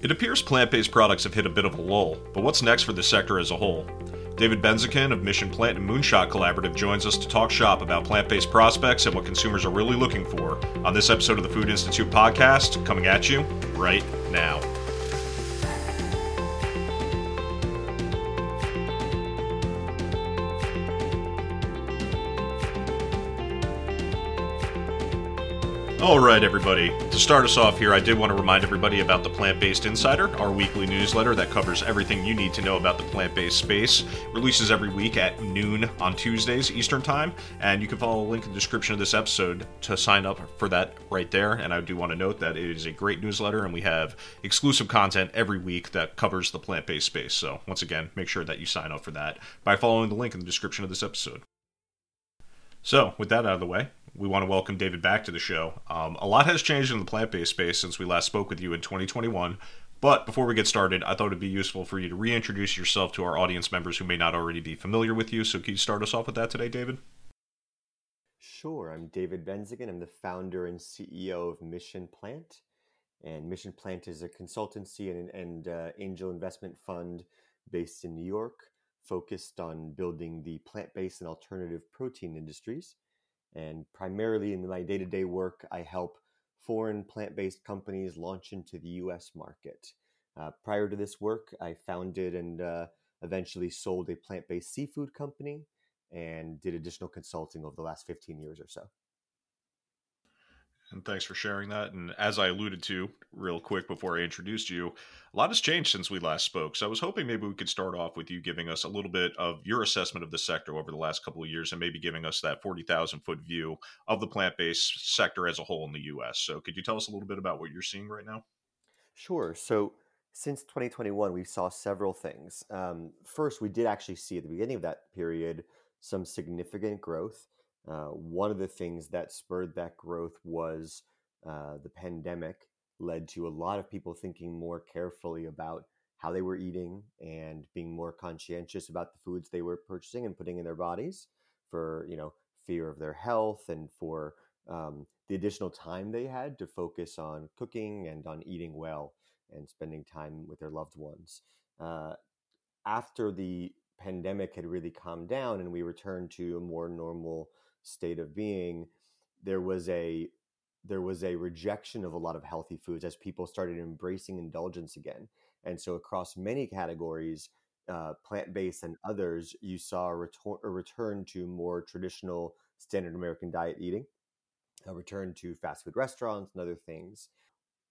It appears plant based products have hit a bit of a lull, but what's next for the sector as a whole? David Benzaquen of Mission Plant and Moonshot Collaborative joins us to talk shop about plant based prospects and what consumers are really looking for on this episode of the Food Institute podcast, coming at you right now. All right, everybody. To start us off here, I did want to remind everybody about the Plant Based Insider, our weekly newsletter that covers everything you need to know about the plant based space. Releases every week at noon on Tuesdays Eastern Time, and you can follow a link in the description of this episode to sign up for that right there. And I do want to note that it is a great newsletter, and we have exclusive content every week that covers the plant based space. So, once again, make sure that you sign up for that by following the link in the description of this episode. So, with that out of the way, we want to welcome David back to the show. Um, a lot has changed in the plant based space since we last spoke with you in 2021. But before we get started, I thought it'd be useful for you to reintroduce yourself to our audience members who may not already be familiar with you. So, can you start us off with that today, David? Sure. I'm David Benzaquen. I'm the founder and CEO of Mission Plant. And Mission Plant is a consultancy and, and uh, angel investment fund based in New York, focused on building the plant based and alternative protein industries. And primarily in my day to day work, I help foreign plant based companies launch into the US market. Uh, prior to this work, I founded and uh, eventually sold a plant based seafood company and did additional consulting over the last 15 years or so. And thanks for sharing that. And as I alluded to real quick before I introduced you, a lot has changed since we last spoke. So I was hoping maybe we could start off with you giving us a little bit of your assessment of the sector over the last couple of years and maybe giving us that 40,000 foot view of the plant based sector as a whole in the US. So could you tell us a little bit about what you're seeing right now? Sure. So since 2021, we saw several things. Um, first, we did actually see at the beginning of that period some significant growth. Uh, one of the things that spurred that growth was uh, the pandemic led to a lot of people thinking more carefully about how they were eating and being more conscientious about the foods they were purchasing and putting in their bodies for you know fear of their health and for um, the additional time they had to focus on cooking and on eating well and spending time with their loved ones. Uh, after the pandemic had really calmed down and we returned to a more normal state of being, there was a there was a rejection of a lot of healthy foods as people started embracing indulgence again. And so across many categories, uh, plant-based and others, you saw a, retor- a return to more traditional standard American diet eating, a return to fast food restaurants and other things.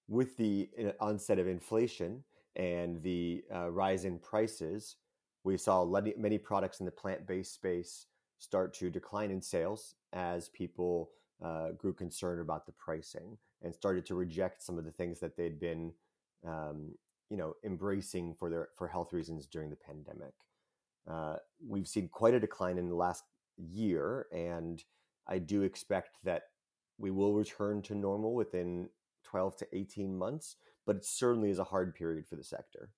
With the uh, onset of inflation and the uh, rise in prices, we saw many products in the plant-based space start to decline in sales as people uh, grew concerned about the pricing and started to reject some of the things that they'd been, um, you know, embracing for their for health reasons during the pandemic. Uh, we've seen quite a decline in the last year, and I do expect that we will return to normal within 12 to 18 months, but it certainly is a hard period for the sector.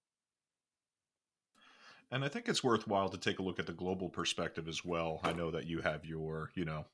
And I think it's worthwhile to take a look at the global perspective as well. I know that you have your, you know,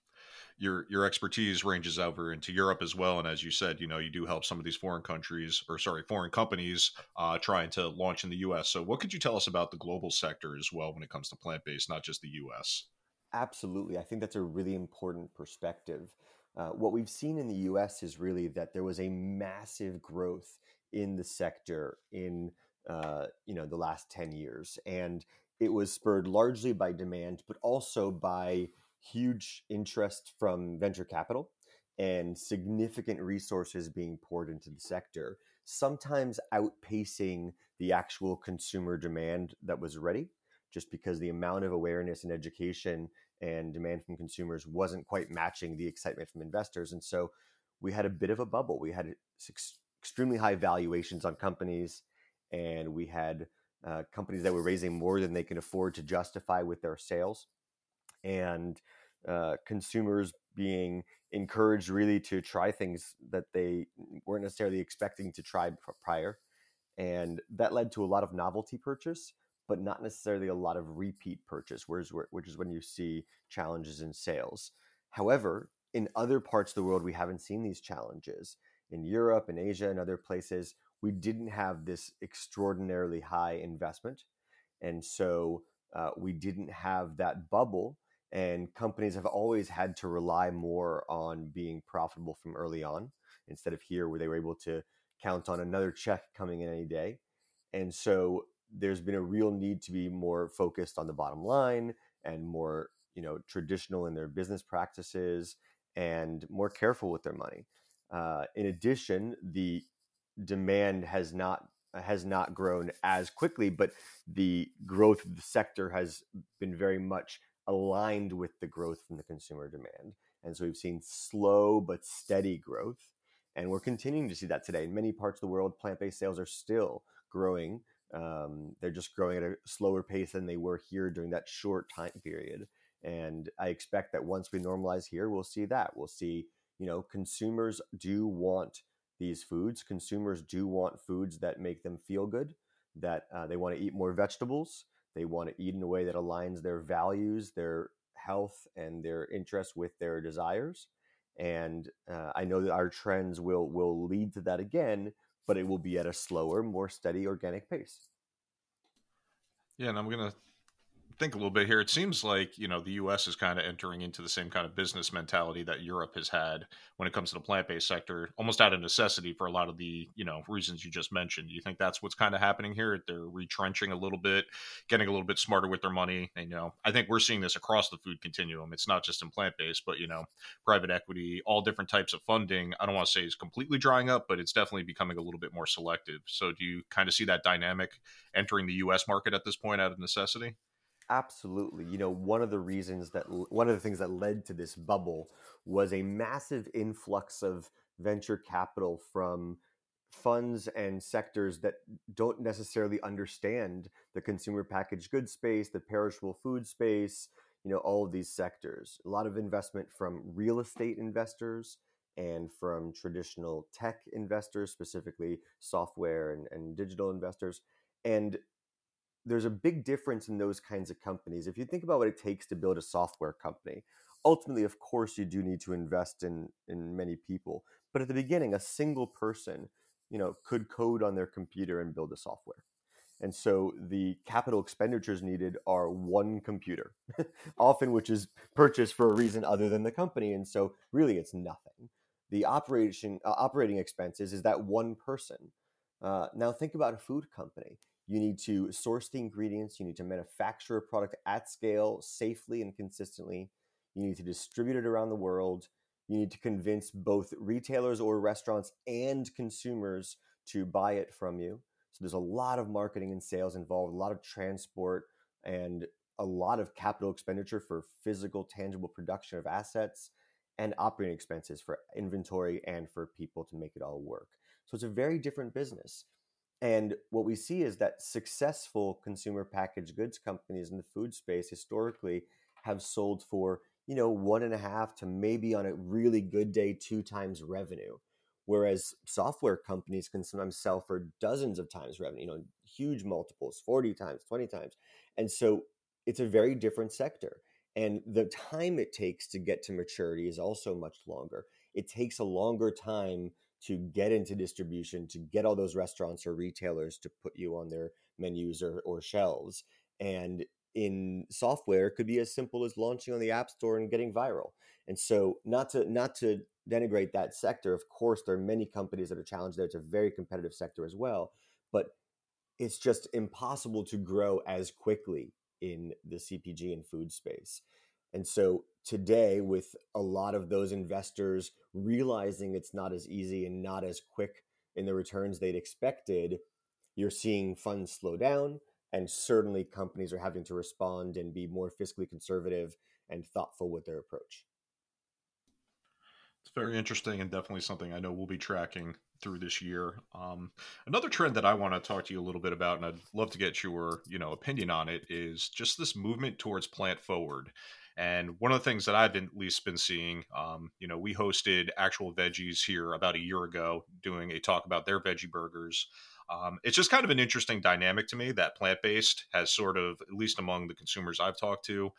your your expertise ranges over into Europe as well. And as you said, you know, you do help some of these foreign countries or sorry, foreign companies uh, trying to launch in the U.S. So, what could you tell us about the global sector as well when it comes to plant based, not just the U.S. Absolutely, I think that's a really important perspective. Uh, what we've seen in the U.S. is really that there was a massive growth in the sector in uh, you know the last 10 years and it was spurred largely by demand but also by huge interest from venture capital and significant resources being poured into the sector sometimes outpacing the actual consumer demand that was ready just because the amount of awareness and education and demand from consumers wasn't quite matching the excitement from investors and so we had a bit of a bubble. We had ex- extremely high valuations on companies and we had uh, companies that were raising more than they can afford to justify with their sales, and uh, consumers being encouraged really to try things that they weren't necessarily expecting to try prior. And that led to a lot of novelty purchase, but not necessarily a lot of repeat purchase, which is when you see challenges in sales. However, in other parts of the world, we haven't seen these challenges. in Europe and Asia and other places, we didn't have this extraordinarily high investment. And so uh, we didn't have that bubble. And companies have always had to rely more on being profitable from early on instead of here where they were able to count on another check coming in any day. And so there's been a real need to be more focused on the bottom line and more, you know, traditional in their business practices and more careful with their money. Uh, in addition, the demand has not has not grown as quickly, but the growth of the sector has been very much aligned with the growth from the consumer demand. And so we've seen slow but steady growth. And we're continuing to see that today. In many parts of the world, plant based sales are still growing. Um, they're just growing at a slower pace than they were here during that short time period. And I expect that once we normalize here, we'll see that. We'll see, you know, consumers do want these foods. Consumers do want foods that make them feel good, that uh, they want to eat more vegetables. They want to eat in a way that aligns their values, their health, and their interests with their desires. And uh, I know that our trends will will lead to that again, but it will be at a slower, more steady, organic pace. Yeah, and I'm gonna think a little bit here, it seems like you know the U.S. is kind of entering into the same kind of business mentality that Europe has had when it comes to the plant-based sector, almost out of necessity for a lot of the you know reasons you just mentioned. Do you think that's what's kind of happening here? They're retrenching a little bit, getting a little bit smarter with their money. And you know, I think we're seeing this across the food continuum. It's not just in plant-based, but you know, private equity, all different types of funding. I don't want to say is completely drying up, but it's definitely becoming a little bit more selective. So, do you kind of see that dynamic entering the U.S. market at this point out of necessity? Absolutely. You know, one of the reasons that one of the things that led to this bubble was a massive influx of venture capital from funds and sectors that don't necessarily understand the consumer packaged goods space, the perishable food space, you know, all of these sectors. A lot of investment from real estate investors and from traditional tech investors, specifically software and, and digital investors. And there's a big difference in those kinds of companies. If you think about what it takes to build a software company, ultimately, of course, you do need to invest in in many people. But at the beginning, a single person, you know, could code on their computer and build a software. And so the capital expenditures needed are one computer, often which is purchased for a reason other than the company. And so really, it's nothing. The operation uh, operating expenses is that one person. Uh, now think about a food company you need to source the ingredients. You need to manufacture a product at scale, safely and consistently. You need to distribute it around the world. You need to convince both retailers or restaurants and consumers to buy it from you. So there's a lot of marketing and sales involved, a lot of transport, and a lot of capital expenditure for physical, tangible production of assets and operating expenses for inventory and for people to make it all work. So it's a very different business. And what we see is that successful consumer packaged goods companies in the food space historically have sold for, you know, one and a half to maybe on a really good day, two times revenue. Whereas software companies can sometimes sell for dozens of times revenue, you know, huge multiples, 40 times, 20 times. And so it's a very different sector. And the time it takes to get to maturity is also much longer. It takes a longer time to get into distribution, to get all those restaurants or retailers to put you on their menus or, or shelves. And in software, it could be as simple as launching on the App Store and getting viral. And so, not to not to denigrate that sector, of course, there are many companies that are challenged there. It's a very competitive sector as well, but it's just impossible to grow as quickly in the CPG and food space. And so today, with a lot of those investors realizing it's not as easy and not as quick in the returns they'd expected, you're seeing funds slow down. And certainly companies are having to respond and be more fiscally conservative and thoughtful with their approach. It's very interesting and definitely something I know we'll be tracking through this year. Um, another trend that I want to talk to you a little bit about, and I'd love to get your you know opinion on it, is just this movement towards plant forward. And one of the things that I've at least been seeing, um, you know, we hosted actual veggies here about a year ago, doing a talk about their veggie burgers. Um, it's just kind of an interesting dynamic to me that plant based has sort of, at least among the consumers I've talked to,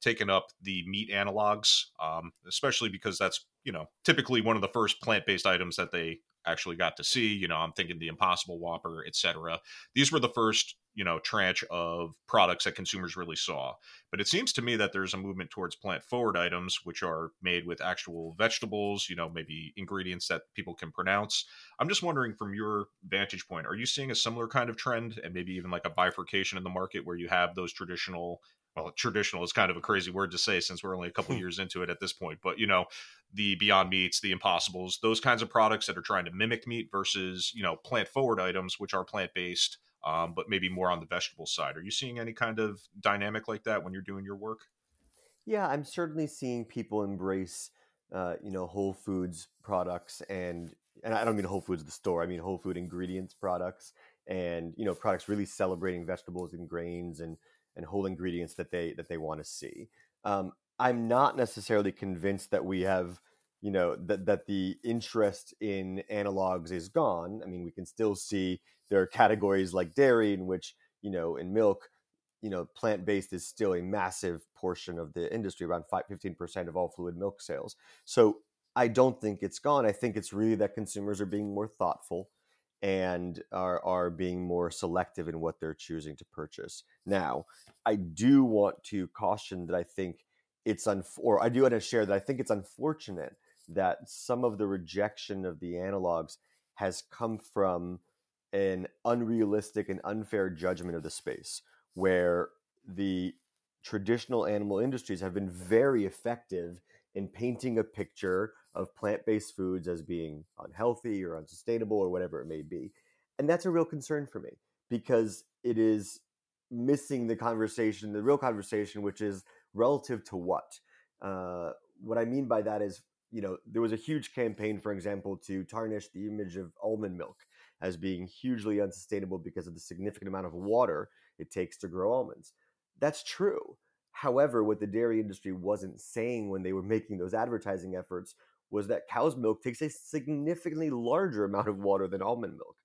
taken up the meat analogs, um, especially because that's you know typically one of the first plant based items that they actually got to see. You know, I'm thinking the Impossible Whopper, etc. These were the first you know tranche of products that consumers really saw but it seems to me that there's a movement towards plant forward items which are made with actual vegetables you know maybe ingredients that people can pronounce i'm just wondering from your vantage point are you seeing a similar kind of trend and maybe even like a bifurcation in the market where you have those traditional well traditional is kind of a crazy word to say since we're only a couple hmm. years into it at this point but you know the beyond meats the impossibles those kinds of products that are trying to mimic meat versus you know plant forward items which are plant based um, but maybe more on the vegetable side. Are you seeing any kind of dynamic like that when you're doing your work? Yeah, I'm certainly seeing people embrace, uh, you know, Whole Foods products and and I don't mean Whole Foods the store. I mean Whole Food ingredients products and you know products really celebrating vegetables and grains and and whole ingredients that they that they want to see. Um, I'm not necessarily convinced that we have you know that that the interest in analogs is gone. I mean, we can still see there are categories like dairy in which you know in milk, you know, plant based is still a massive portion of the industry, around 5, 15% of all fluid milk sales. So I don't think it's gone. I think it's really that consumers are being more thoughtful and are are being more selective in what they're choosing to purchase. Now, I do want to caution that I think it's un or I do want to share that I think it's unfortunate that some of the rejection of the analogs has come from an unrealistic and unfair judgment of the space where the traditional animal industries have been very effective in painting a picture of plant-based foods as being unhealthy or unsustainable or whatever it may be. And that's a real concern for me because it is missing the conversation the real conversation which is relative to what? Uh, what i mean by that is you know, there was a huge campaign, for example, to tarnish the image of almond milk as being hugely unsustainable because of the significant amount of water it takes to grow almonds. That's true. However, what the dairy industry wasn't saying when they were making those advertising efforts was that cow's milk takes a significantly larger amount of water than almond milk.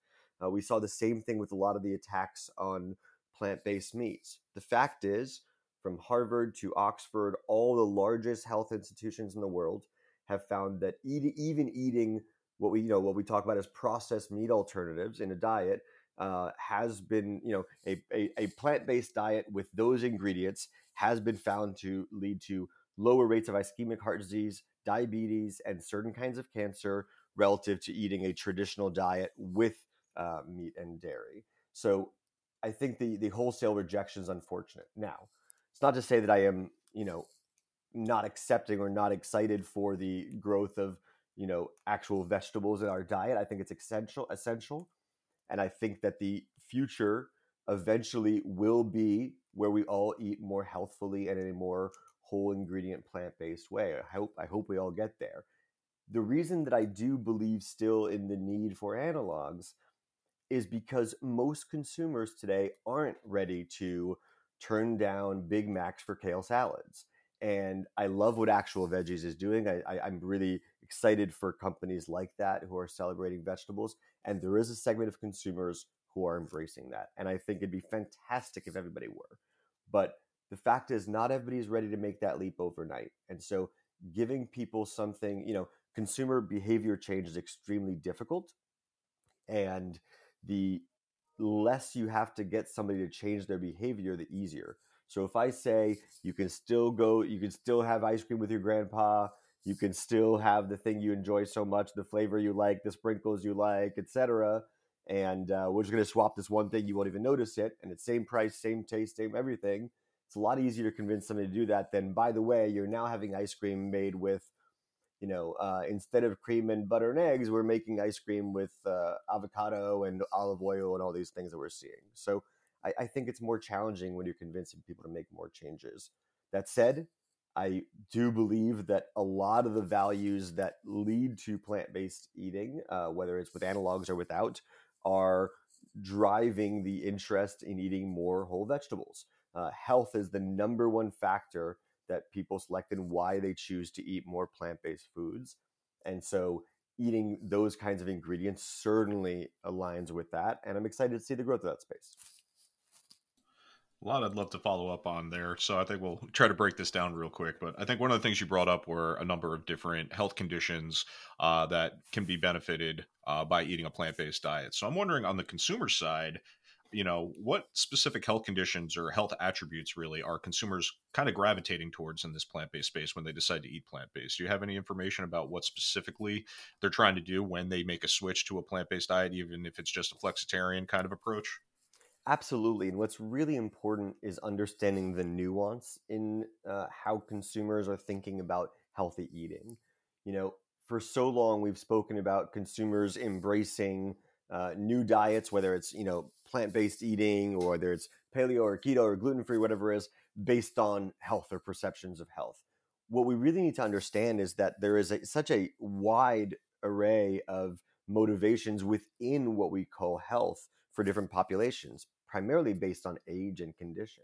Uh, we saw the same thing with a lot of the attacks on plant based meats. The fact is, from Harvard to Oxford, all the largest health institutions in the world have found that even eating what we you know what we talk about as processed meat alternatives in a diet uh, has been you know a, a, a plant-based diet with those ingredients has been found to lead to lower rates of ischemic heart disease diabetes and certain kinds of cancer relative to eating a traditional diet with uh, meat and dairy. So i think the the wholesale rejection is unfortunate. Now it's not to say that i am you know not accepting or not excited for the growth of you know actual vegetables in our diet. I think it's essential essential, and I think that the future eventually will be where we all eat more healthfully and in a more whole ingredient plant based way. I hope I hope we all get there. The reason that I do believe still in the need for analogs is because most consumers today aren't ready to turn down Big Macs for kale salads and I love what Actual Veggies is doing. I, am really excited for companies like that who are celebrating vegetables. And there is a segment of consumers who are embracing that. And I think it'd be fantastic if everybody were. But the fact is, not everybody is ready to make that leap overnight. And so, giving people something, you know, consumer behavior change is extremely difficult. And the less you have to get somebody to change their behavior, the easier. So if I say you can still go, you can still have ice cream with your grandpa, you can still have the thing you enjoy so much, the flavor you like, the sprinkles you like, etc. And uh, we're just going to swap this one thing, you won't even notice it, and it's same price, same taste, same everything. It's a lot easier to convince somebody to do that than, by the way, you're now having ice cream made with, you know, uh, instead of cream and butter and eggs, we're making ice cream with uh, avocado and olive oil and all these things that we're seeing. So I, I think it's more challenging when you're convincing people to make more changes. That said, I do believe that a lot of the values that lead to plant based eating, uh, whether it's with analogs or without, are driving the interest in eating more whole vegetables. Uh, health is the number one factor that people select and why they choose to eat more plant based foods. And so, eating those kinds of ingredients certainly aligns with that. And I'm excited to see the growth of that space. A lot I'd love to follow up on there. So I think we'll try to break this down real quick. But I think one of the things you brought up were a number of different health conditions uh, that can be benefited uh, by eating a plant based diet. So I'm wondering on the consumer side, you know, what specific health conditions or health attributes really are consumers kind of gravitating towards in this plant based space when they decide to eat plant based? Do you have any information about what specifically they're trying to do when they make a switch to a plant based diet, even if it's just a flexitarian kind of approach? Absolutely. And what's really important is understanding the nuance in uh, how consumers are thinking about healthy eating. You know, for so long, we've spoken about consumers embracing uh, new diets, whether it's, you know, plant based eating or whether it's paleo or keto or gluten free, whatever it is, based on health or perceptions of health. What we really need to understand is that there is a, such a wide array of motivations within what we call health for different populations primarily based on age and condition.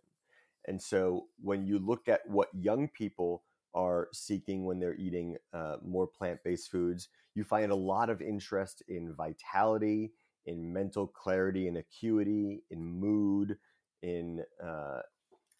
And so when you look at what young people are seeking when they're eating uh, more plant based foods, you find a lot of interest in vitality, in mental clarity and acuity, in mood, in uh,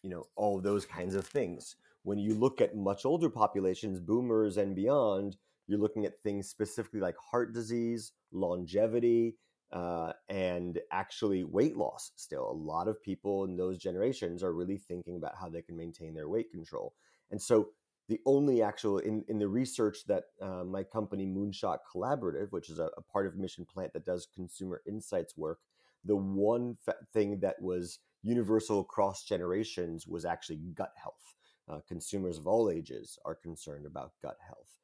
you know all those kinds of things. When you look at much older populations, boomers and beyond, you're looking at things specifically like heart disease, longevity, uh, and actually weight loss still. A lot of people in those generations are really thinking about how they can maintain their weight control. And so the only actual in, in the research that uh, my company Moonshot Collaborative, which is a, a, part of Mission Plant that does consumer insights work, the one fa- thing that was universal across generations was actually gut health. Uh, consumers of all ages are concerned about gut health.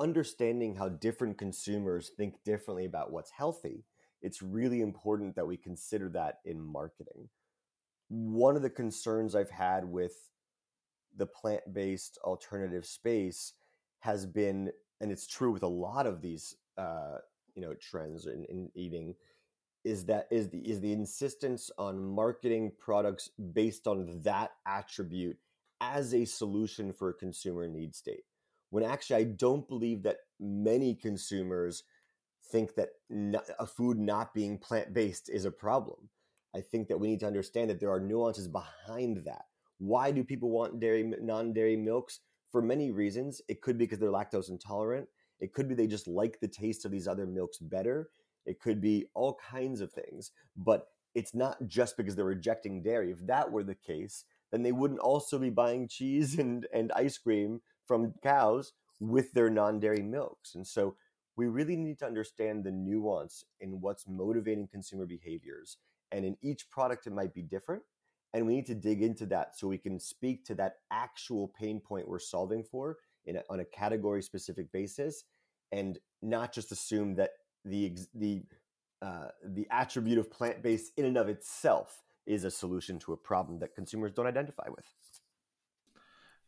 Understanding how different consumers think differently about what's healthy, it's really important that we consider that in marketing. One of the concerns I've had with the plant based alternative space has been, and it's true with a lot of these, uh, you know, trends in, in eating, is that is the is the insistence on marketing products based on that attribute as a solution for a consumer need state when actually I don't believe that many consumers think that a food not being plant based is a problem. I think that we need to understand that there are nuances behind that. Why do people want dairy non dairy milks? For many reasons. It could be because they're lactose intolerant. It could be they just like the taste of these other milks better. It could be all kinds of things. But it's not just because they're rejecting dairy. If that were the case, then they wouldn't also be buying cheese and, and ice cream from cows with their non-dairy milks. And so we really need to understand the nuance in what's motivating consumer behaviors. And in each product, it might be different. And we need to dig into that so we can speak to that actual pain point we're solving for in a, on a category specific basis and not just assume that the, the, uh, the attribute of plant based in and of itself is a solution to a problem that consumers don't identify with.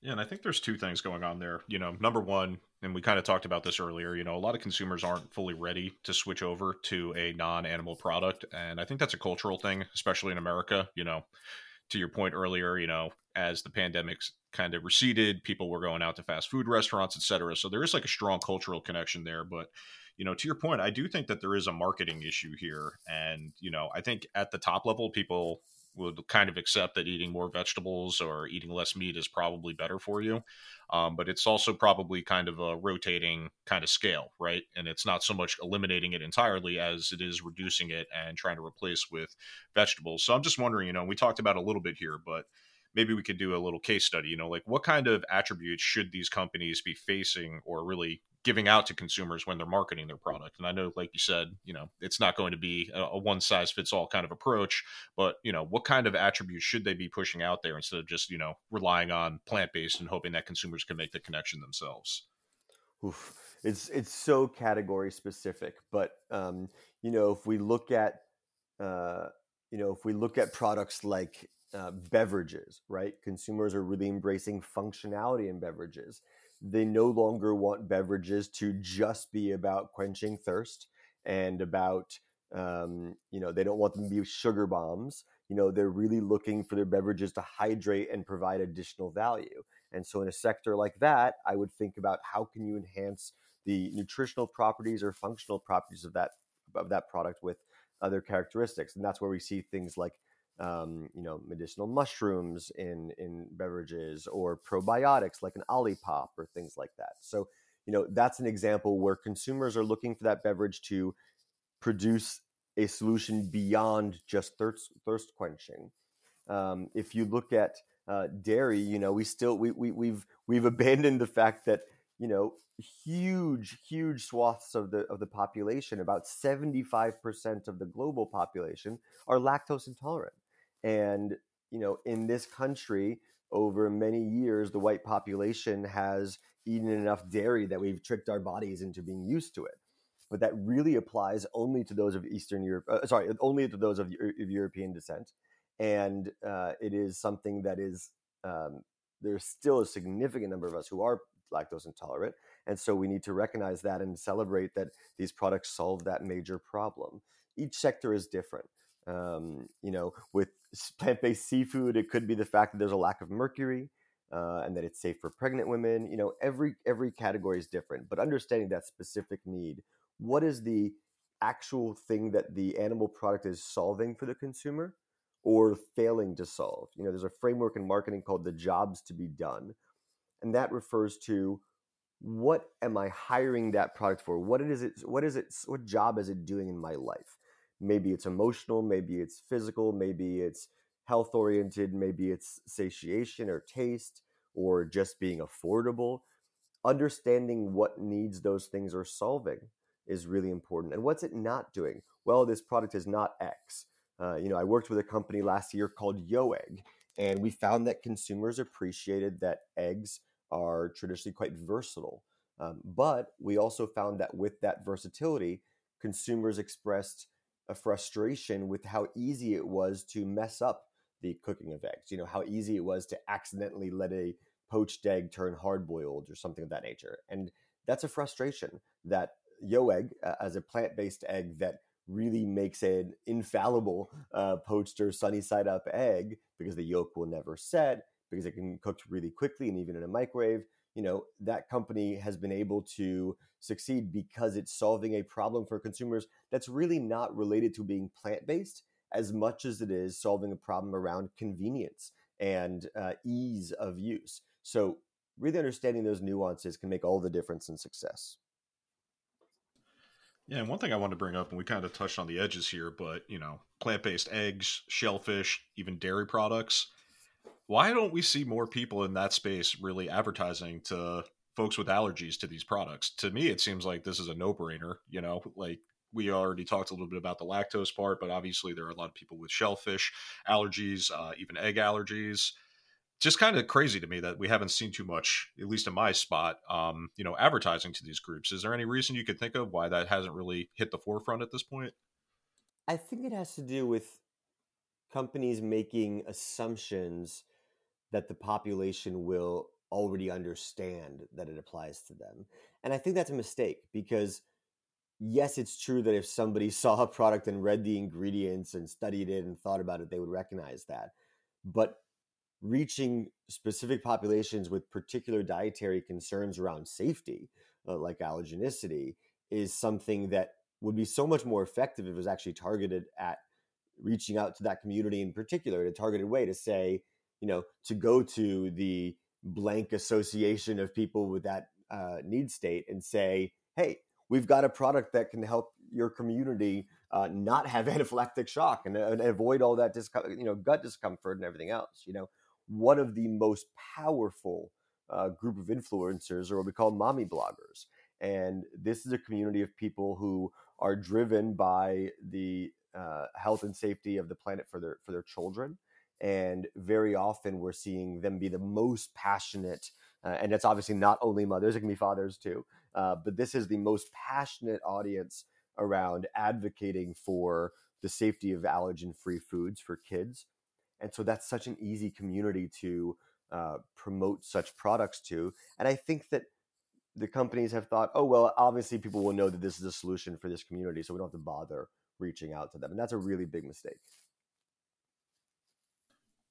Yeah, and I think there's two things going on there. You know, number one, and we kind of talked about this earlier, you know, a lot of consumers aren't fully ready to switch over to a non animal product. And I think that's a cultural thing, especially in America. You know, to your point earlier, you know, as the pandemic's kind of receded, people were going out to fast food restaurants, et cetera. So there is like a strong cultural connection there. But, you know, to your point, I do think that there is a marketing issue here. And, you know, I think at the top level, people would kind of accept that eating more vegetables or eating less meat is probably better for you. Um, but it's also probably kind of a rotating kind of scale, right? And it's not so much eliminating it entirely as it is reducing it and trying to replace with vegetables. So I'm just wondering, you know, we talked about a little bit here, but maybe we could do a little case study, you know, like what kind of attributes should these companies be facing or really giving out to consumers when they're marketing their product. And I know, like you said, you know, it's not going to be a, a one size fits all kind of approach, but you know, what kind of attributes should they be pushing out there instead of just you know relying on plant based and hoping that consumers can make the connection themselves? Oof. It's it's so category specific, but um, you know, if we look at uh, you know, if we look at products like uh, beverages, right? Consumers are really embracing functionality in beverages they no longer want beverages to just be about quenching thirst and about um, you know they don't want them to be sugar bombs. You know they're really looking for their beverages to hydrate and provide additional value. And so in a sector like that i would think about how can you enhance the nutritional properties or functional properties of that of that product with other characteristics. And that's where we see things like um, you know, medicinal mushrooms in in beverages or probiotics like an Olipop or things like that. So you know, that's an example where consumers are looking for that beverage to produce a solution beyond just thirst, thirst quenching. Um, if you look at uh, dairy, you know, we still we, we we've we've abandoned the fact that you know huge huge swaths of the of the population, about seventy five percent of the global population, are lactose intolerant, and you know, in this country, over many years, the white population has eaten enough dairy that we've tricked our bodies into being used to it. But that really applies only to those of Eastern Europe, uh, sorry, only to those of, of European descent. And uh, it is something that is, um, there's still a significant number of us who are lactose intolerant. And so we need to recognize that and celebrate that these products solve that major problem. Each sector is different. Um, you know, with plant-based seafood, it could be the fact that there's a lack of mercury uh, and that it's safe for pregnant women. You know, every every category is different, but understanding that specific need, what is the actual thing that the animal product is solving for the consumer or failing to solve? You know, there's a framework in marketing called the jobs to be done, and that refers to what am I hiring that product for? What is it? What is it? What job is it doing in my life? Maybe it's emotional, maybe it's physical, maybe it's health oriented, maybe it's satiation or taste or just being affordable. Understanding what needs those things are solving is really important. And what's it not doing? Well, this product is not X. Uh, you know, I worked with a company last year called Yo Egg, and we found that consumers appreciated that eggs are traditionally quite versatile. Um, but we also found that with that versatility, consumers expressed a frustration with how easy it was to mess up the cooking of eggs. You know, how easy it was to accidentally let a poached egg turn hard boiled or something of that nature. And that's a frustration that yo egg, uh, as a plant based egg that really makes an infallible uh, poached or sunny side up egg because the yolk will never set, because it can cook really quickly and even in a microwave. You know, that company has been able to succeed because it's solving a problem for consumers that's really not related to being plant based as much as it is solving a problem around convenience and uh, ease of use. So, really understanding those nuances can make all the difference in success. Yeah, and one thing I wanted to bring up, and we kind of touched on the edges here, but you know, plant-based eggs, shellfish, even dairy products. Why don't we see more people in that space really advertising to folks with allergies to these products. To me, it seems like this is a no brainer. You know, like we already talked a little bit about the lactose part, but obviously there are a lot of people with shellfish allergies, uh, even egg allergies. Just kind of crazy to me that we haven't seen too much, at least in my spot, um, you know, advertising to these groups. Is there any reason you could think of why that hasn't really hit the forefront at this point? I think it has to do with companies making assumptions that the population will already understand that it applies to them. And I think that's a mistake because yes, it's true that if somebody saw a product and read the ingredients and studied it and thought about it, they would recognize that. But reaching specific populations with particular dietary concerns around safety, uh, like allergenicity, is something that would be so much more effective if it was actually targeted at reaching out to that community in particular in a targeted way to say, you know, to go to the blank association of people with that uh, need state and say, hey, we've got a product that can help your community uh, not have anaphylactic shock and, and avoid all that you know gut discomfort and everything else. You know, one of the most powerful uh, group of influencers are what we call mommy bloggers, and this is a community of people who are driven by the uh, health and safety of the planet for their for their children and very often we're seeing them be the most passionate uh, and that's obviously not only mothers it can be fathers too uh, but this is the most passionate audience around advocating for the safety of allergen free foods for kids. And so that's such an easy community to uh, promote such products to and i think that the companies have thought oh well obviously people will know that this is a solution for this community so we don't have to bother reaching out to them and that's a really big mistake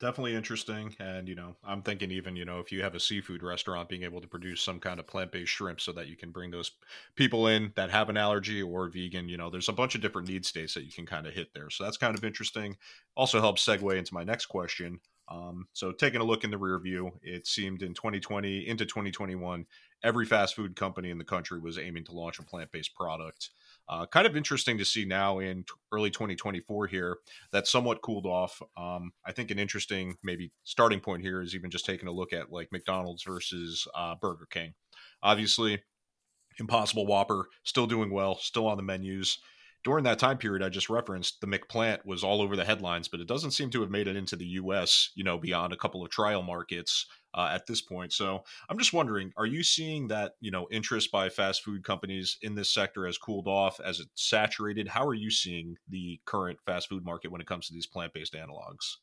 definitely interesting and you know i'm thinking even you know if you have a seafood restaurant being able to produce some kind of plant-based shrimp so that you can bring those people in that have an allergy or vegan you know there's a bunch of different need states that you can kind of hit there. So that's kind of interesting. Also helps segue into my next question. Um, so taking a look in the rear view it seemed in 2020 into 2021 every fast food company in the country was aiming to launch a plant based product. Uh, kind of interesting to see now in t- early 2024 here that somewhat cooled off. Um, I think an interesting maybe starting point here is even just taking a look at like McDonald's versus uh, Burger King. Obviously, Impossible Whopper still doing well, still on the menus. During that time period I just referenced, the McPlant was all over the headlines, but it doesn't seem to have made it into the U.S. You know, beyond a couple of trial markets uh, at this point. So I'm just wondering, are you seeing that you know interest by fast food companies in this sector has cooled off as it's saturated? How are you seeing the current fast food market when it comes to these plant-based analogs?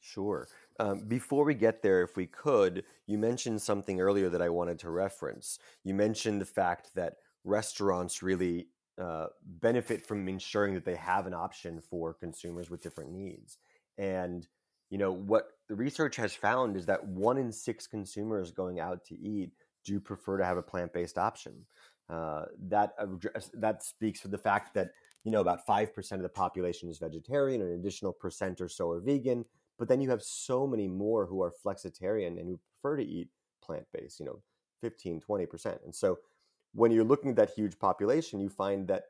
Sure. Um, before we get there, if we could, you mentioned something earlier that I wanted to reference. You mentioned the fact that restaurants really uh, benefit from ensuring that they have an option for consumers with different needs. And you know what the research has found is that one in six consumers going out to eat do prefer to have a plant-based option. Uh, that that speaks for the fact that you know about five percent of the population is vegetarian, an additional percent or so are vegan, but then you have so many more who are flexitarian and who prefer to eat plant-based. You know, 15, 20 percent, and so when you're looking at that huge population, you find that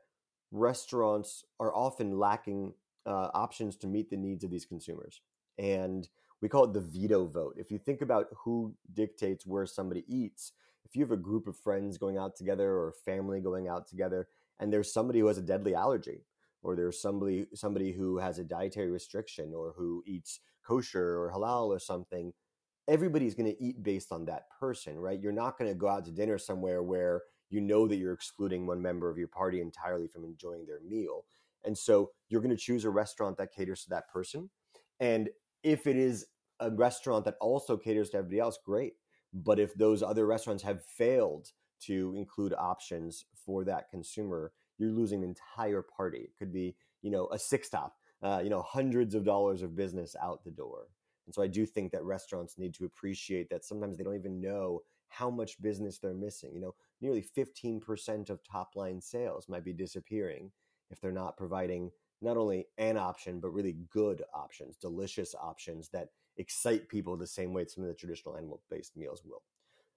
restaurants are often lacking uh, options to meet the needs of these consumers and we call it the veto vote. If you think about who dictates where somebody eats, if you have a group of friends going out together or family going out together, and there's somebody who has a deadly allergy, or there's somebody somebody who has a dietary restriction, or who eats kosher or halal or something, everybody's going to eat based on that person, right? You're not going to go out to dinner somewhere where you know that you're excluding one member of your party entirely from enjoying their meal. And so you're going to choose a restaurant that caters to that person. And if it is a restaurant that also caters to everybody else, great. But if those other restaurants have failed to include options for that consumer, you're losing an entire party. It could be, you know, a six top, uh, you know, hundreds of dollars of business out the door. And so I do think that restaurants need to appreciate that sometimes they don't even know how much business they're missing. You know, nearly 15% of top line sales might be disappearing if they're not providing not only an option, but really good options, delicious options that excite people the same way some of the traditional animal based meals will.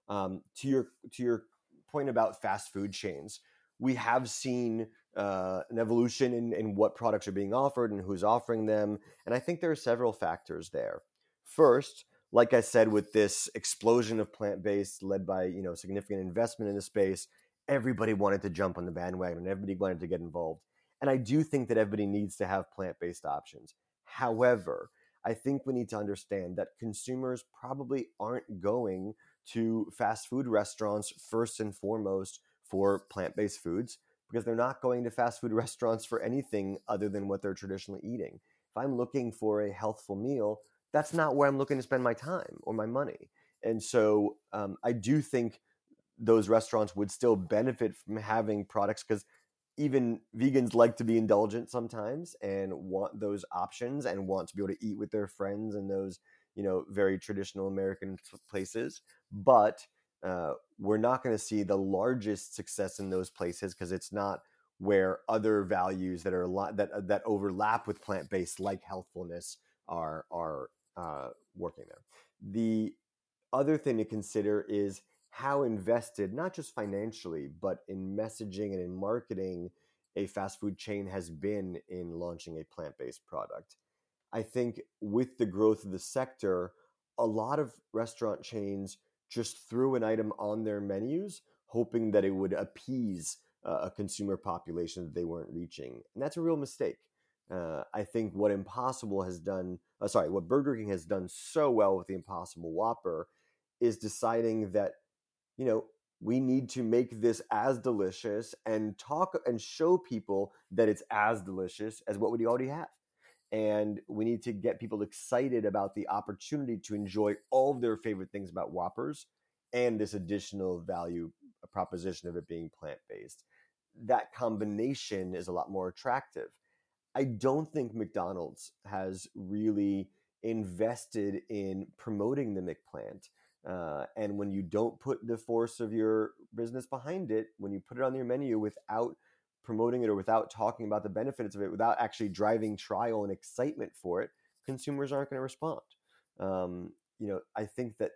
Um, to your to your point about fast food chains, we have seen uh, an evolution in, in what products are being offered and who's offering them, and I think there are several factors there. First, like I said, with this explosion of plant based led by you know significant investment in the space, everybody wanted to jump on the bandwagon and everybody wanted to get involved. And I do think that everybody needs to have plant based options. However, I think we need to understand that consumers probably aren't going to fast food restaurants first and foremost for plant based foods because they're not going to fast food restaurants for anything other than what they're traditionally eating. If I'm looking for a healthful meal, that's not where I'm looking to spend my time or my money. And so um, I do think those restaurants would still benefit from having products because even vegans like to be indulgent sometimes and want those options and want to be able to eat with their friends in those you know very traditional american places but uh, we're not going to see the largest success in those places because it's not where other values that are a lot that uh, that overlap with plant-based like healthfulness are are uh, working there. The other thing to consider is how invested, not just financially, but in messaging and in marketing, a fast food chain has been in launching a plant based product. I think with the growth of the sector, a lot of restaurant chains just threw an item on their menus, hoping that it would appease uh, a consumer population that they weren't reaching. And that's a real mistake. Uh, I think what Impossible has done, uh, sorry, what Burger King has done so well with the Impossible Whopper is deciding that you know, we need to make this as delicious and talk and show people that it's as delicious as what we already have. And we need to get people excited about the opportunity to enjoy all of their favorite things about Whoppers and this additional value proposition of it being plant based. That combination is a lot more attractive. I don't think McDonald's has really invested in promoting the McPlant uh, and when you don't put the force of your business behind it, when you put it on your menu without promoting it or without talking about the benefits of it, without actually driving trial and excitement for it, consumers aren't going to respond. Um, you know, I think that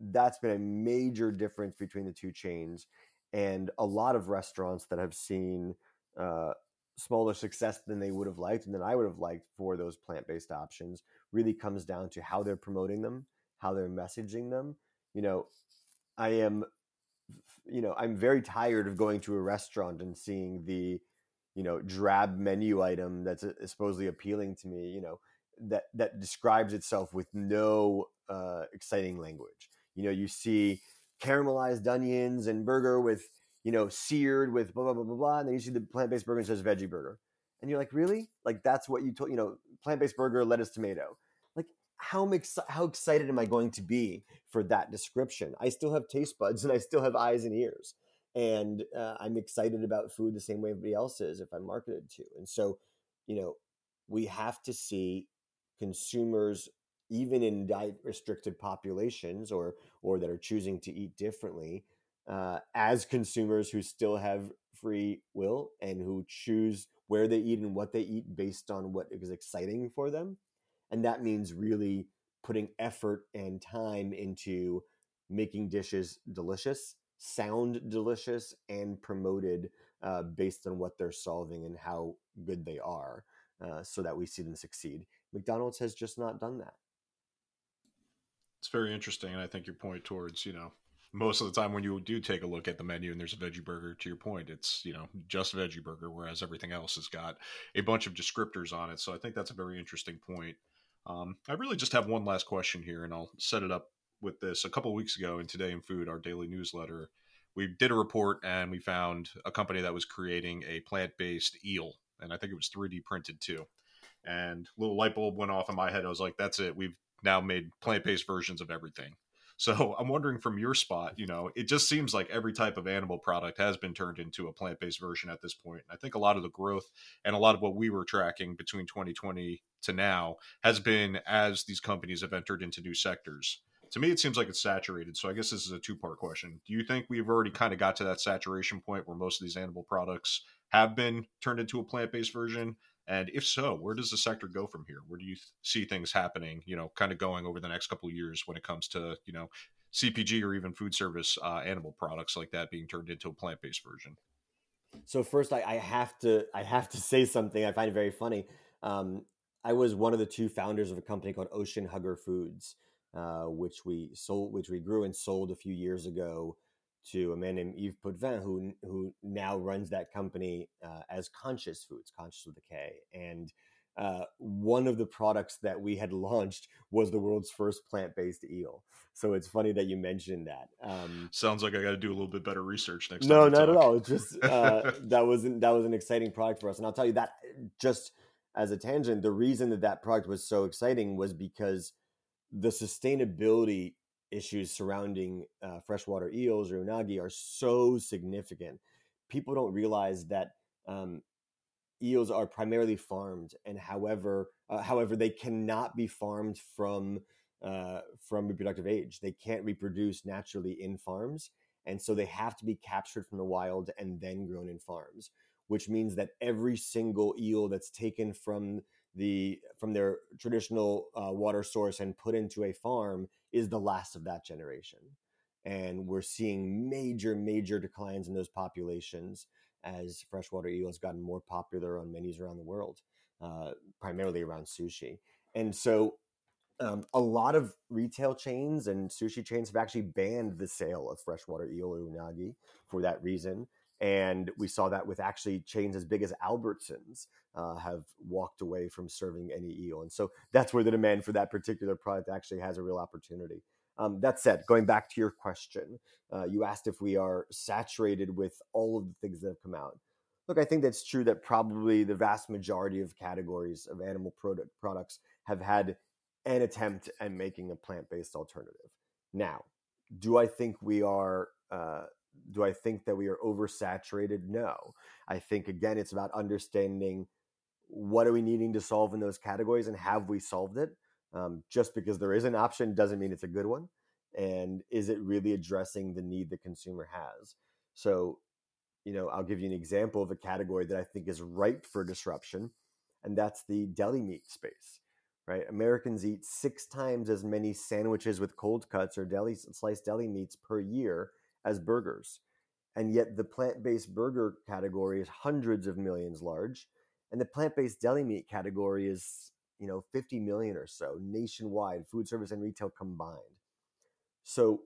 that's been a major difference between the two chains, and a lot of restaurants that have seen uh, smaller success than they would have liked and than I would have liked for those plant based options really comes down to how they're promoting them, how they're messaging them. You know, I am, you know, I'm very tired of going to a restaurant and seeing the, you know, drab menu item that's uh, supposedly appealing to me. You know, that that describes itself with no uh, exciting language. You know, you see caramelized onions and burger with you know seared with blah blah blah blah blah, and then you see the plant based burger and says veggie burger, and you're like, really? Like that's what you told? You know, plant based burger, lettuce, tomato. How how excited am I going to be for that description? I still have taste buds and I still have eyes and ears, and uh, I'm excited about food the same way everybody else is if I'm marketed to. And so, you know, we have to see consumers even in diet restricted populations or or that are choosing to eat differently uh, as consumers who still have free will and who choose where they eat and what they eat based on what is exciting for them and that means really putting effort and time into making dishes delicious sound delicious and promoted uh, based on what they're solving and how good they are uh, so that we see them succeed mcdonald's has just not done that it's very interesting, and I think your point towards you know most of the time when you do take a look at the menu and there's a veggie burger, to your point, it's you know just veggie burger, whereas everything else has got a bunch of descriptors on it. So I think that's a very interesting point. Um, I really just have one last question here, and I'll set it up with this. A couple weeks ago in Today in Food, our daily newsletter, we did a report and we found a company that was creating a plant-based eel, and I think it was 3D printed too. And little light bulb went off in my head. I was like, "That's it. We've now made plant-based versions of everything. So I'm wondering from your spot, you know, it just seems like every type of animal product has been turned into a plant-based version at this point. I think a lot of the growth and a lot of what we were tracking between 2020 to now has been as these companies have entered into new sectors. To me, it seems like it's saturated. So I guess this is a two-part question. Do you think we've already kind of got to that saturation point where most of these animal products have been turned into a plant-based version? And if so, where does the sector go from here? Where do you th- see things happening, you know, kind of going over the next couple of years when it comes to, you know, CPG or even food service uh, animal products like that being turned into a plant based version? So first, I, I, have to I have to say something. I find it very funny. Um, I was one of the two founders of a company called Ocean Hugger Foods, uh, which we sold, which we grew and sold a few years ago to a man named Yves Potvin, who who now runs that company uh, as Konscious Foods, Conscious with a K. And uh, one of the products that we had launched was the world's first plant-based eel. So it's funny that you mentioned that. Um, Sounds like I got to do a little bit better research next no, time. No, not talk. at all. It's just uh, that was that was an exciting product for us, and I'll tell you that just as a tangent, the reason that that product was so exciting was because the sustainability issues surrounding uh, freshwater eels or unagi are so significant. People don't realize that um, eels are primarily farmed, and however, uh, however, they cannot be farmed from uh, from reproductive age. They can't reproduce naturally in farms, and so they have to be captured from the wild and then grown in farms. Which means that every single eel that's taken from the from their traditional uh, water source and put into a farm is the last of that generation. And we're seeing major major declines in those populations as freshwater eel has gotten more popular on menus around the world uh, primarily around sushi. And so um, a lot of retail chains and sushi chains have actually banned the sale of freshwater eel or unagi for that reason and we saw that with actually chains as big as Albertsons uh, have walked away from serving any eel. And so that's where the demand for that particular product actually has a real opportunity. Um, that said, going back to your question, uh, you asked if we are saturated with all of the things that have come out. Look, I think that's true that probably the vast majority of categories of animal product products have had an attempt at making a plant based alternative. Now, do I think we are uh, do I think that we are oversaturated? No. I think again, it's about understanding what are we needing to solve in those categories and have we solved it? Um, just because there is an option doesn't mean it's a good one. And is it really addressing the need the consumer has? So, you know, I'll give you an example of a category that I think is ripe for disruption, and that's the deli meat space, right? Americans eat six times as many sandwiches with cold cuts or deli sliced deli meats per year as burgers. And yet the plant-based burger category is hundreds of millions large, and the plant-based deli meat category is, you know, 50 million or so nationwide, food service and retail combined. So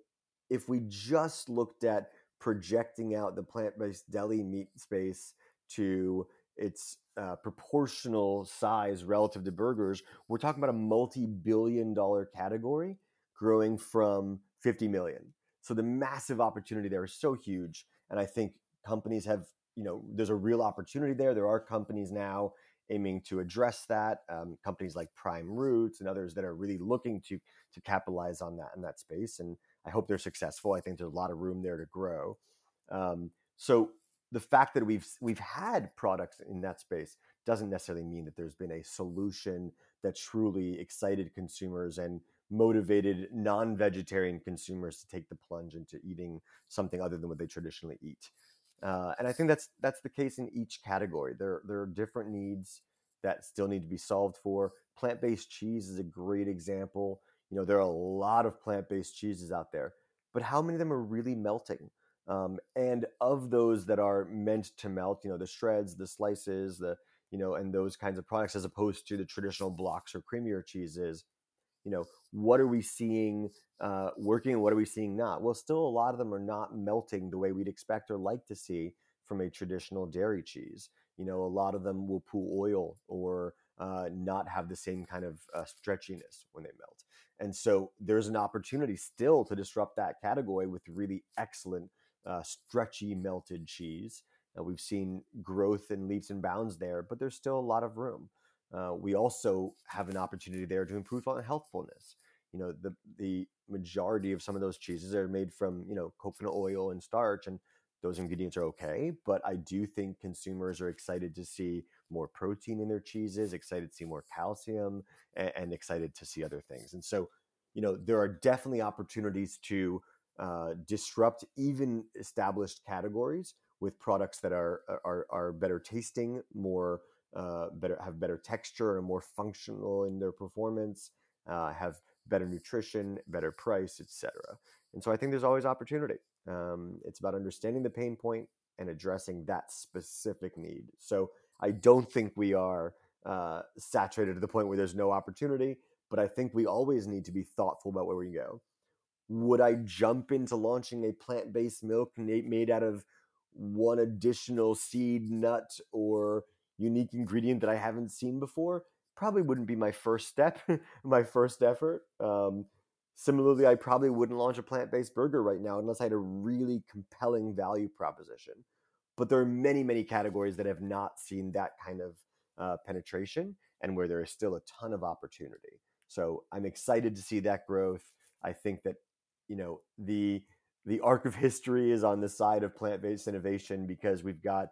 if we just looked at projecting out the plant-based deli meat space to its uh, proportional size relative to burgers, we're talking about a multi-billion dollar category growing from 50 million. So the massive opportunity there is so huge. And I think companies have, you know, there's a real opportunity there. There are companies now aiming to address that. Um, companies like Prime Roots and others that are really looking to to capitalize on that in that space. And I hope they're successful. I think there's a lot of room there to grow. Um, so the fact that we've we've had products in that space doesn't necessarily mean that there's been a solution that truly excited consumers and motivated non-vegetarian consumers to take the plunge into eating something other than what they traditionally eat. Uh, and I think that's that's the case in each category. There there are different needs that still need to be solved for. Plant-based cheese is a great example. You know, there are a lot of plant-based cheeses out there, but how many of them are really melting? Um, and of those that are meant to melt, you know, the shreds, the slices, the you know, and those kinds of products, as opposed to the traditional blocks or creamier cheeses, you know, what are we seeing uh, working and what are we seeing not? Well, still a lot of them are not melting the way we'd expect or like to see from a traditional dairy cheese. You know, a lot of them will pool oil or uh, not have the same kind of uh, stretchiness when they melt. And so there's an opportunity still to disrupt that category with really excellent uh, stretchy melted cheese. Uh, we've seen growth in leaps and bounds there, but there's still a lot of room. Uh, we also have an opportunity there to improve on healthfulness. You know, the the majority of some of those cheeses are made from you know coconut oil and starch, and those ingredients are okay. But I do think consumers are excited to see more protein in their cheeses, excited to see more calcium, and, and excited to see other things. And so, you know, there are definitely opportunities to uh, disrupt even established categories with products that are are, are better tasting, more uh, better have better texture and more functional in their performance, uh, have better nutrition, better price, etc. And so I think there's always opportunity. Um, it's about understanding the pain point and addressing that specific need. So I don't think we are uh, saturated to the point where there's no opportunity, but I think we always need to be thoughtful about where we go would I jump into launching a plant based milk made out of one additional seed, nut, or unique ingredient that I haven't seen before? Probably wouldn't be my first step, my first effort. Um, similarly, I probably wouldn't launch a plant based burger right now unless I had a really compelling value proposition. But there are many, many categories that have not seen that kind of uh, penetration and where there is still a ton of opportunity. So I'm excited to see that growth. I think that you know the the arc of history is on the side of plant-based innovation because we've got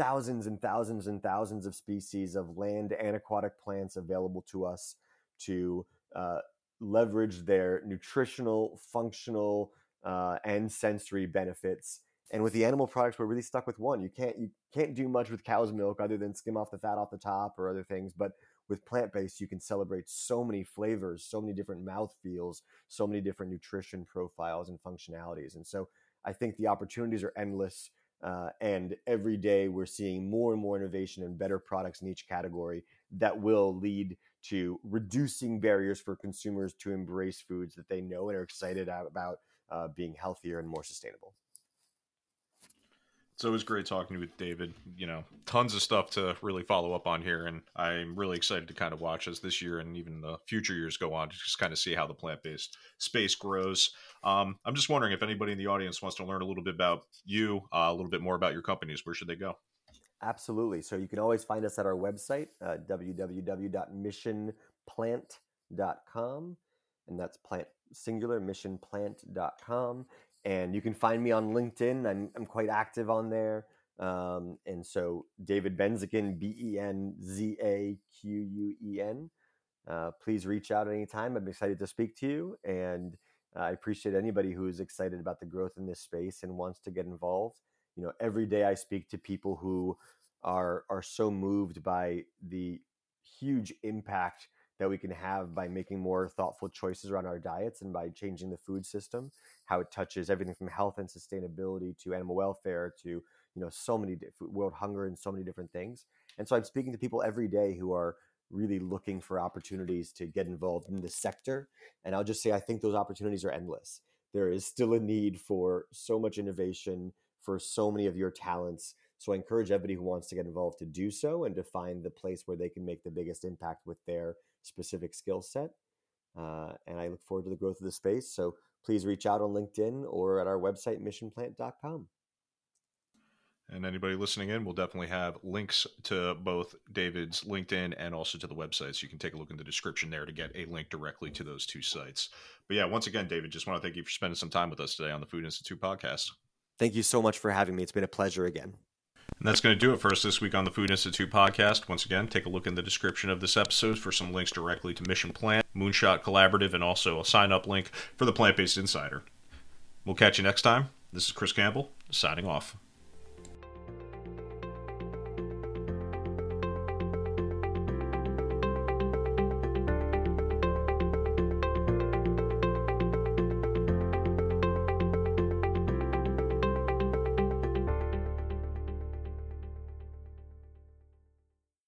thousands and thousands and thousands of species of land and aquatic plants available to us to uh, leverage their nutritional, functional, uh, and sensory benefits. And with the animal products, we're really stuck with one. You can't you can't do much with cow's milk other than skim off the fat off the top or other things. But with plant based, you can celebrate so many flavors, so many different mouth feels, so many different nutrition profiles and functionalities. And so I think the opportunities are endless. Uh, and every day we're seeing more and more innovation and better products in each category that will lead to reducing barriers for consumers to embrace foods that they know and are excited about uh, being healthier and more sustainable. It's always great talking with David. You know, tons of stuff to really follow up on here, and I'm really excited to kind of watch as this year and even the future years go on to just kind of see how the plant based space grows. Um, I'm just wondering if anybody in the audience wants to learn a little bit about you, uh, a little bit more about your companies. Where should they go? Absolutely. So you can always find us at our website, uh, www.missionplant.com, and that's plant singular missionplant.com and you can find me on LinkedIn. I'm, I'm quite active on there. Um, and so David Benzaquen, B E N Z A Q U E N. Uh, please reach out anytime. I'm excited to speak to you. And uh, I appreciate anybody who is excited about the growth in this space and wants to get involved. You know, every day I speak to people who are are so moved by the huge impact that we can have by making more thoughtful choices around our diets and by changing the food system, how it touches everything from health and sustainability to animal welfare to you know so many world hunger and so many different things. And so I'm speaking to people every day who are really looking for opportunities to get involved in this sector. And I'll just say I think those opportunities are endless. There is still a need for so much innovation, for so many of your talents. So I encourage everybody who wants to get involved to do so and to find the place where they can make the biggest impact with their specific skill set. Uh, and I look forward to the growth of the space. So please reach out on LinkedIn or at our website, missionplant.com. And anybody listening in, we'll definitely have links to both David's LinkedIn and also to the website. So you can take a look in the description there to get a link directly to those two sites. But yeah, once again, David, just want to thank you for spending some time with us today on the Food Institute podcast. Thank you so much for having me. It's been a pleasure again. And that's going to do it for us this week on the Food Institute podcast. Once again, take a look in the description of this episode for some links directly to Mission Plant, Moonshot Collaborative, and also a sign up link for the Plant Based Insider. We'll catch you next time. This is Chris Campbell, signing off.